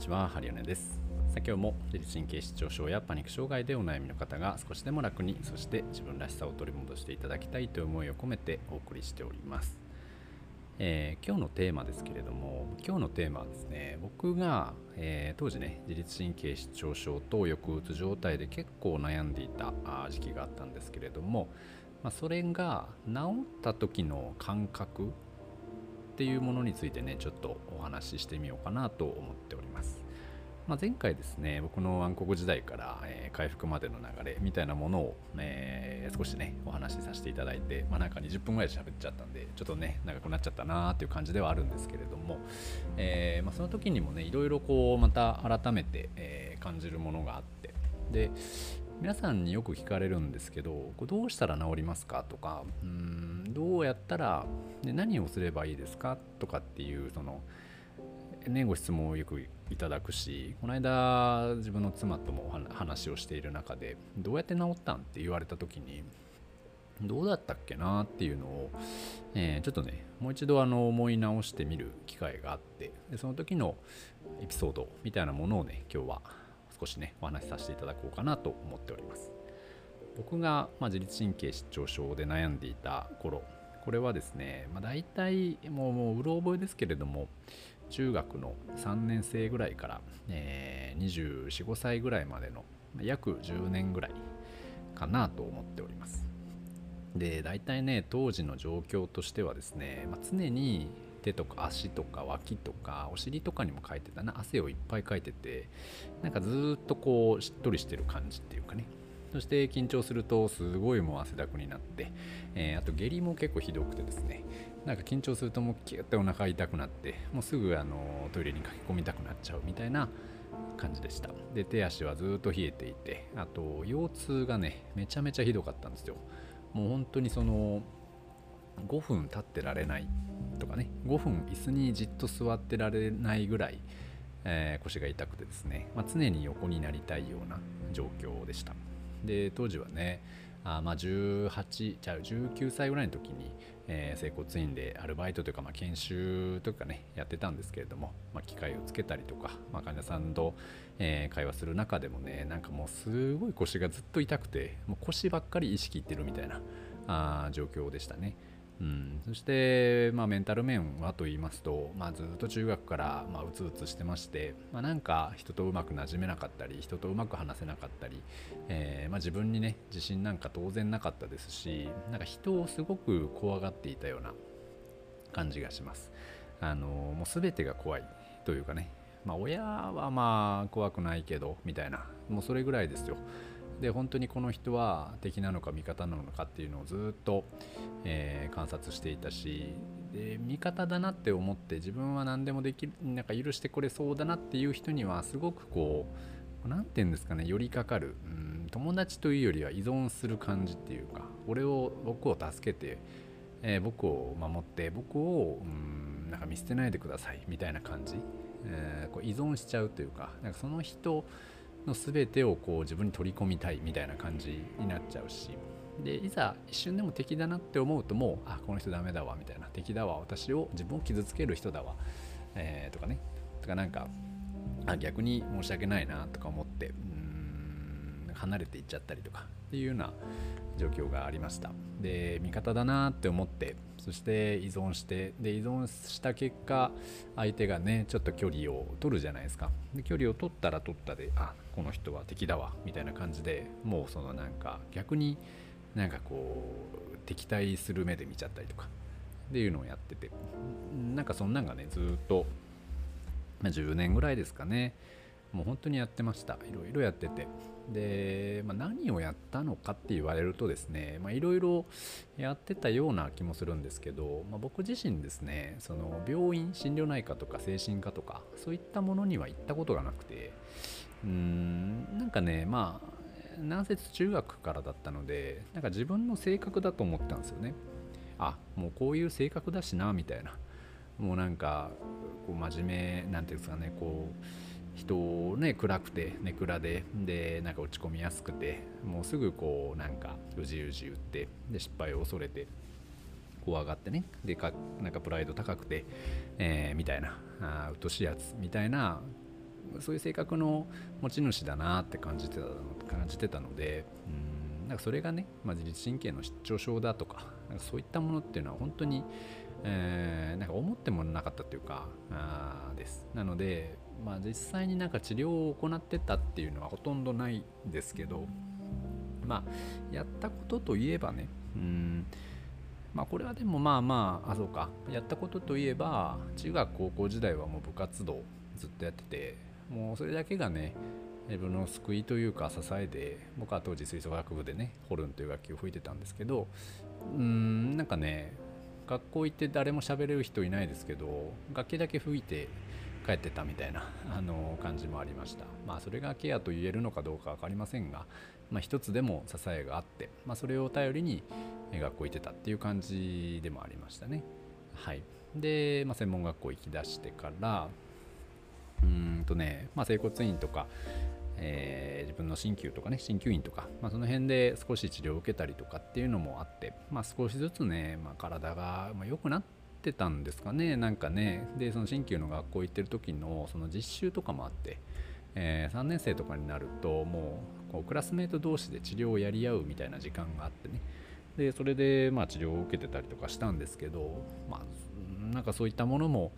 ちはハリオネです。さあ今日も自律神経失調症やパニック障害でお悩みの方が少しでも楽にそして自分らしさを取り戻していただきたいという思いを込めてお送りしております。えー、今日のテーマですけれども今日のテーマはですね僕が、えー、当時ね自律神経失調症と抑うつ状態で結構悩んでいた時期があったんですけれども、まあ、それが治った時の感覚っていうものについてねちょっとお話ししてみようかなと思っております。まあ、前回ですね僕の暗黒時代から、えー、回復までの流れみたいなものを、えー、少しねお話しさせていただいて、まあ、なんか20分ぐらい喋っちゃったんでちょっとね長くなっちゃったなーっていう感じではあるんですけれども、えー、まあ、その時にもねいろいろこうまた改めて、え感じるものがあってで皆さんによく聞かれるんですけどこれどうしたら治りますかとかうーんどうやったら、ね、何をすればいいですかとかっていうそのね、ご質問をよくいただくしこの間自分の妻とも話をしている中でどうやって治ったんって言われた時にどうだったっけなっていうのを、えー、ちょっとねもう一度あの思い直してみる機会があってでその時のエピソードみたいなものをね今日は少しねお話しさせていただこうかなと思っております。僕が、ま、自律神経失調症で悩んでいた頃これはですね、まあ、大体もうもううろ覚えですけれども中学の3年生ぐらいから、えー、24、5歳ぐらいまでの約10年ぐらいかなと思っております。で、大体ね、当時の状況としてはですね、まあ、常に手とか足とか脇とかお尻とかにもかいてたな汗をいっぱいかいててなんかずっとこうしっとりしてる感じっていうかねそして緊張するとすごいもう汗だくになって、えー、あと下痢も結構ひどくてですねなんか緊張するともうキュッてお腹痛くなってもうすぐあのトイレに駆け込みたくなっちゃうみたいな感じでした。で手足はずっと冷えていてあと腰痛がねめちゃめちゃひどかったんですよ。もう本当にその5分立ってられないとかね5分椅子にじっと座ってられないぐらい、えー、腰が痛くてですね、まあ、常に横になりたいような状況でした。で当時はねあまあ18じゃあ19歳ぐらいの時に、えー、整骨院でアルバイトというか、まあ、研修とかねやってたんですけれども、まあ、機械をつけたりとか、まあ、患者さんと、えー、会話する中でもねなんかもうすごい腰がずっと痛くてもう腰ばっかり意識いってるみたいなあ状況でしたね。うん、そして、まあ、メンタル面はと言いますと、まあ、ずっと中学から、まあ、うつうつしてまして、まあ、なんか人とうまくなじめなかったり人とうまく話せなかったり、えーまあ、自分にね自信なんか当然なかったですしなんか人をすごく怖がっていたような感じがします。あのもう全てが怖いというかね、まあ、親はまあ怖くないけどみたいなもうそれぐらいですよ。で本当にこの人は敵なのか味方なのかっていうのをずっと、えー、観察していたしで味方だなって思って自分は何でもできるなんか許してくれそうだなっていう人にはすごくこう何て言うんですかね寄りかかる、うん、友達というよりは依存する感じっていうか俺を僕を助けて、えー、僕を守って僕を、うん、なんか見捨てないでくださいみたいな感じ、えー、こう依存しちゃうというかなんかその人の全てをこう自分に取り込みたいみたいな感じになっちゃうし。でいざ一瞬でも敵だなって思うともうあこの人ダメだわみたいな。敵だわ私を自分を傷つける人だわ、えー、とかね。とかなんかあ逆に申し訳ないなとか思ってうん離れていっちゃったりとかっていうような状況がありました。で味方だなって思ってそして依存してで依存した結果相手がねちょっと距離を取るじゃないですか。で距離を取ったら取ったであこの人は敵だわみたいな感じでもうそのなんか逆になんかこう敵対する目で見ちゃったりとかっていうのをやってて。なんかそんなんがねずっと、ま、10年ぐらいですかね。もう本当にやってました。いろいろやってて。で、まあ、何をやったのかって言われるとですねいろいろやってたような気もするんですけど、まあ、僕自身ですねその病院心療内科とか精神科とかそういったものには行ったことがなくてうーんなんかねまあ南節中学からだったのでなんか自分の性格だと思ったんですよね。あもうこういう性格だしなみたいな。もうなんかこう真面目なんていうんですかねこう人ね暗くてネクラででなんか落ち込みやすくてもうすぐこうなんかうじうじ言ってで失敗を恐れて怖がってねでかなんかプライド高くて、えー、みたいなあうとしいやつみたいなそういう性格の持ち主だなって感じてた感じてたのでうんなんかそれがね、まあ、自律神経の失調症だとかなんかそういったものっていうのは本当に、えー、なんか思ってもなかったというかあです。なので、まあ、実際になんか治療を行ってたっていうのはほとんどないんですけどまあやったことといえばねうんまあこれはでもまあまああそうか。やったことといえば中学高校時代はもう部活動ずっとやっててもうそれだけがね自分の救いというか支えで僕は当時吹奏楽部でねホルンという楽器を吹いてたんですけどうんなんかね学校行って誰も喋れる人いないですけど楽器だけ吹いて帰ってたみたいな あの感じもありました。まあそれがケアと言えるのかどうか分かりませんが、まあ、一つでも支えがあって、まあ、それを頼りに学校行ってたっていう感じでもありましたね。はい。で、まあ、専門学校行きだしてからうんとね、まあ、整骨院とか、えー、自分の鍼灸とかね鍼灸院とか、まあ、その辺で少し治療を受けたりとかっていうのもあって、まあ、少しずつね、まあ、体が良くなっててたんですかね。なんかね。でその鍼灸の学校行ってる時のその実習とかもあって、えー、3年生とかになるともうこうクラスメート同士で治療をやり合うみたいな時間があってね。でそれでまあ治療を受けてたりとかしたんですけどまあなんかそういったものも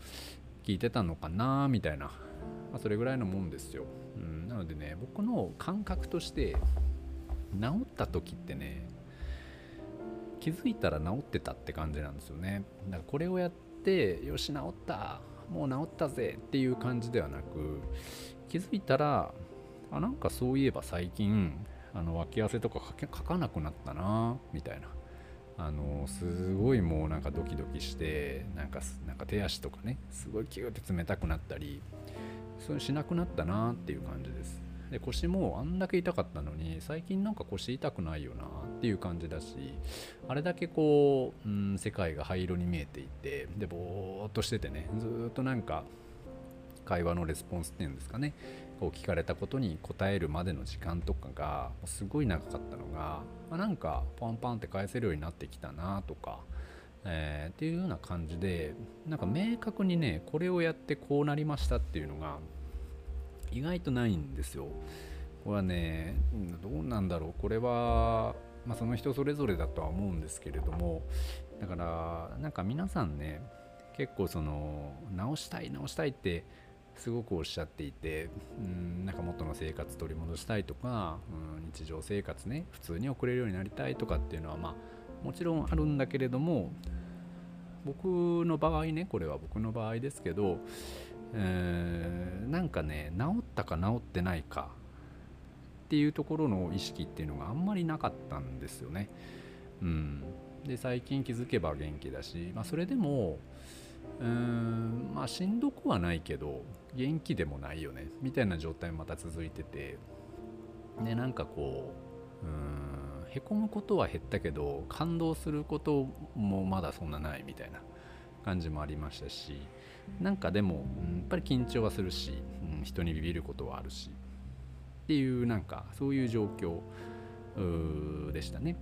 聞いてたのかなみたいな。まあ、それぐらいのもんですよ、うん、なのでね僕の感覚として治った時ってね気づいたら治ってたって感じなんですよね。だからこれをやってよし治った。もう治ったぜっていう感じではなく気づいたらあなんかそういえば最近あの脇汗とかかかなくなったなみたいな。あのすごいもうなんかドキドキしてなんかなんか手足とかねすごいキューって冷たくなったりそしなくなったなっていう感じです。で腰もあんだけ痛かったのに最近なんか腰痛くないよなっていう感じだしあれだけこう、うん、世界が灰色に見えていてでぼーっとしててねずっとなんか会話のレスポンスっていうんですかねこう聞かれたことに答えるまでの時間とかがすごい長かったのが、まあ、なんかパンパンって返せるようになってきたなとかえー、っていうような感じでなんか明確にねこれをやってこうなりましたっていうのが意外とないんですよ。これはねどうなんだろうこれは、まあ、その人それぞれだとは思うんですけれどもだからなんか皆さんね結構その直したい直したいってすごくおっしゃっていてうんなんか元の生活取り戻したいとかうん日常生活ね普通に送れるようになりたいとかっていうのはまあもちろんあるんだけれども僕の場合ねこれは僕の場合ですけど、えー、なんかね治ったか治ってないかっていうところの意識っていうのがあんまりなかったんですよね。うん、で最近気づけば元気だし、まあ、それでもうーんまあしんどくはないけど元気でもないよねみたいな状態また続いててでなんかこううんへこむことは減ったけど感動することもまだそんなないみたいな感じもありましたしなんかでも、やっぱり緊張はするし、うん、人にビビることはあるしっていうなんかそういう状況でしたね。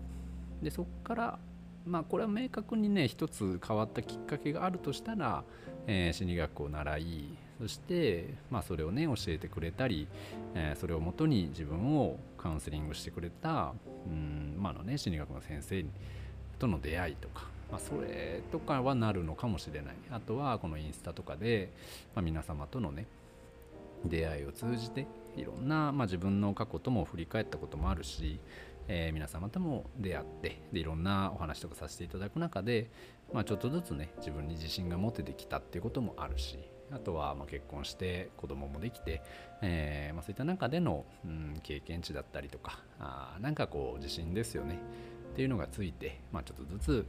でそっからまあこれは明確にね一つ変わったきっかけがあるとしたら、えー、心理学を習いそして、まあ、それをね教えてくれたり、えー、それをもとに自分をカウンセリングしてくれたうんまあのね心理学の先生との出会いとか、まあ、それとかはなるのかもしれない。あとはこのインスタとかで、まあ、皆様とのね出会いを通じていろんな、まあ、自分の過去とも振り返ったこともあるし、えー、皆様とも出会ってでいろんなお話とかさせていただく中で、まあ、ちょっとずつね自分に自信が持ててきたっていうこともあるしあとはま結婚して子供もできて、えー、ま、そういった中での、うん、経験値だったりとかあなんかこう自信ですよねっていうのがついて、まあ、ちょっとずつ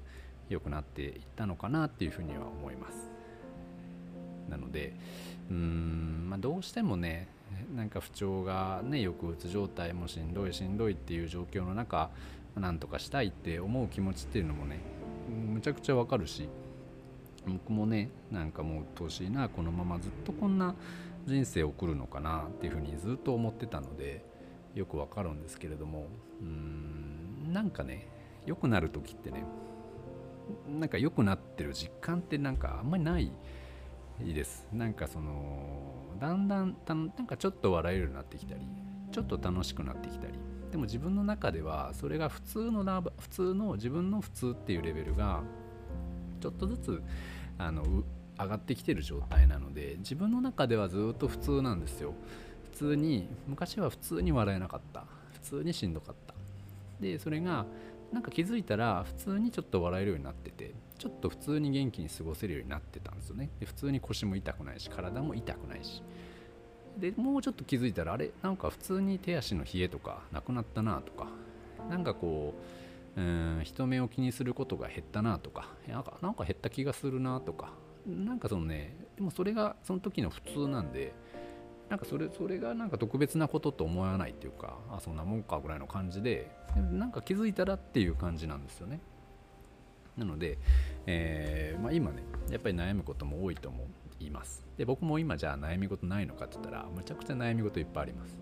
良くなっていったのかなっていうふうには思います。なのでうーん、まあ、どうしてもねなんか不調がね抑うつ状態もしんどいしんどいっていう状況の中なんとかしたいって思う気持ちっていうのもねむちゃくちゃわかるし僕もねなんかもう鬱陶しいなこのままずっとこんな人生を送るのかなっていうふうにずっと思ってたのでよくわかるんですけれどもうーんなんかね良くなる時ってねなんか良くなってる実感ってなんかあんまりないいいです。なんかそのだんだんたなんかちょっと笑えるようになってきたりちょっと楽しくなってきたり。でも自分の中ではそれが普通のラ普通の自分の普通っていうレベルがちょっとずつあの上がってきてる状態なので自分の中ではずっと普通なんですよ。普通に昔は普通に笑えなかった。普通にしんどかった。でそれがなんか気づいたら普通にちょっと笑えるようになっててちょっと普通に元気に過ごせるようになってたんですよね。で普通に腰も痛くないし体も痛くないし。でもうちょっと気づいたらあれ？なんか普通に手足の冷えとかなくなったなとか。なんかこううん人目を気にすることが減ったなとか。なんかなんか減った気がするなとか。なんかそのねでもそれがその時の普通なんでなんかそれそれがなんか特別なことと思わないっていうかあそんなもんかぐらいの感じでなんか気づいたらっていう感じなんですよね。なので、えーまあ、今ねやっぱり悩むことも多いと思います。で僕も今じゃあ悩み事ないのかって言ったらむちゃくちゃ悩み事いっぱいあります。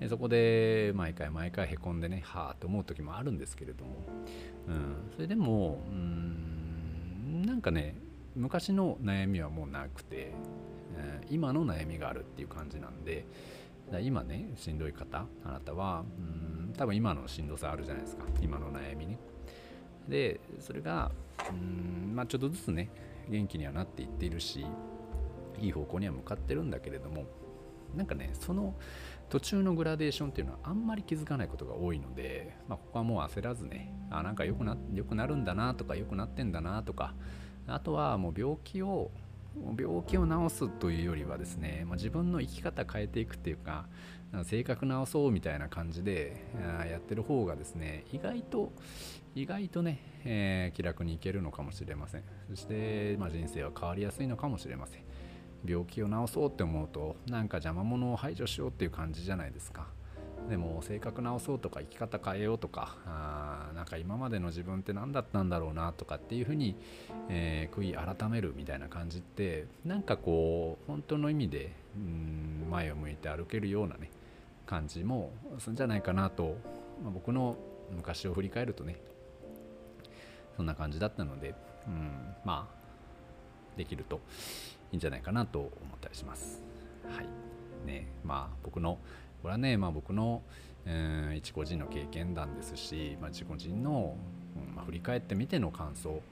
でそこで毎回毎回へこんでねはあと思う時もあるんですけれども、うん、それでもうんなんかね昔の悩みはもうなくて、え、今の悩みがあるっていう感じなんで今ねしんどい方あなたはうん多分今のしんどさあるじゃないですか。今の悩みね。でそれがうんまあちょっとずつね元気にはなっていっているしいい方向には向かってるんだけれどもなんかねその途中のグラデーションっていうのはあんまり気づかないことが多いので、まあ、ここはもう焦らずねあなんか良くな良くなるんだなとか良くなってんだなとかあとはもう病気を病気を治すというよりはですね、まあ、自分の生き方変えていくっていうか性格直そうみたいな感じでやってる方がですね意外と意外とね、えー、気楽にいけるのかもしれません。そして、まあ、人生は変わりやすいのかもしれません。病気を治そうって思うとなんか邪魔者を排除しようっていう感じじゃないですか。でも性格直そうとか生き方変えようとかあなんか今までの自分って何だったんだろうなとかっていうふうに、えー、悔い改めるみたいな感じってなんかこう本当の意味でうん前を向いて歩けるようなね感じもするんじゃないかなと、まあ、僕の昔を振り返るとねそんな感じだったので、うん、まあできるといいんじゃないかなと思ったりします。はいねまあ僕のこれはね、まあ、僕の、えー、一個人の経験談ですし、まあ、自己人の、うんまあ、振り返ってみての感想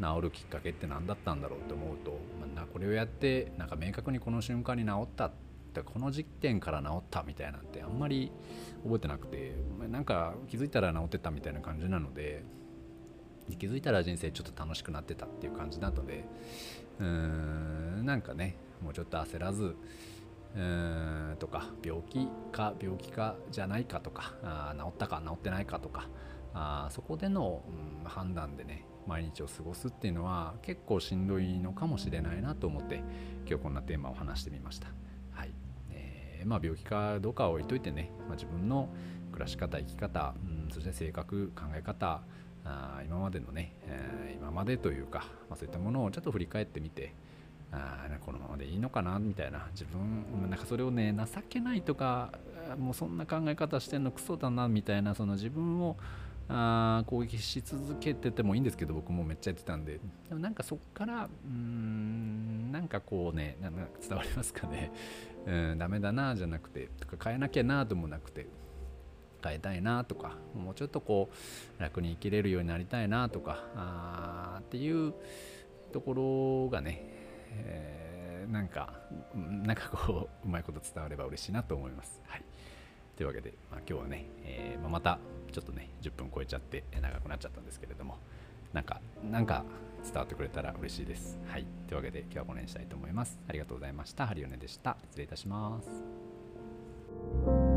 治るきっかけって何だったんだろうと思うと、まあ、これをやってなんか明確にこの瞬間に治ったってこの時点から治ったみたいなんてあんまり覚えてなくてなんか気づいたら治ってたみたいな感じなので気づいたら人生ちょっと楽しくなってたっていう感じなのでうーんなんかねもうちょっと焦らずうんとか病気か病気かじゃないかとか治ったか治ってないかとかあそこでの、うん、判断でね毎日を過ごすっていうのは結構しんどいのかもしれないなと思って今日こんなテーマを話してみました。はいえーまあ、病気かどうかは置いといてね、まあ、自分の暮らし方生き方、うん、そして性格考え方あ今までのね、えー、今までというか、まあ、そういったものをちょっと振り返ってみてあこのままでいいのかなみたいな。自分なんかそれをね情けないとかもうそんな考え方してんのクソだなみたいなその自分をあ攻撃し続けててもいいんですけど僕もめっちゃやってたんで。でもなんかそっからうんなんかこうねなんか伝わりますかね。うんダメだなじゃなくてとか変えなきゃなともなくて変えたいなとかもうちょっとこう楽に生きれるようになりたいなとかあっていうところがねえー、なんかなんかこううまいこと伝われば嬉しいなと思います。はい、というわけで、まあ、今日はね、えー、まあ、またちょっとね10分超えちゃって長くなっちゃったんですけれどもなんかなんか伝わってくれたら嬉しいです。はい、というわけで今日はこの辺にしたいと思います。ありがとうございました。ハリオネでした。失礼いたします。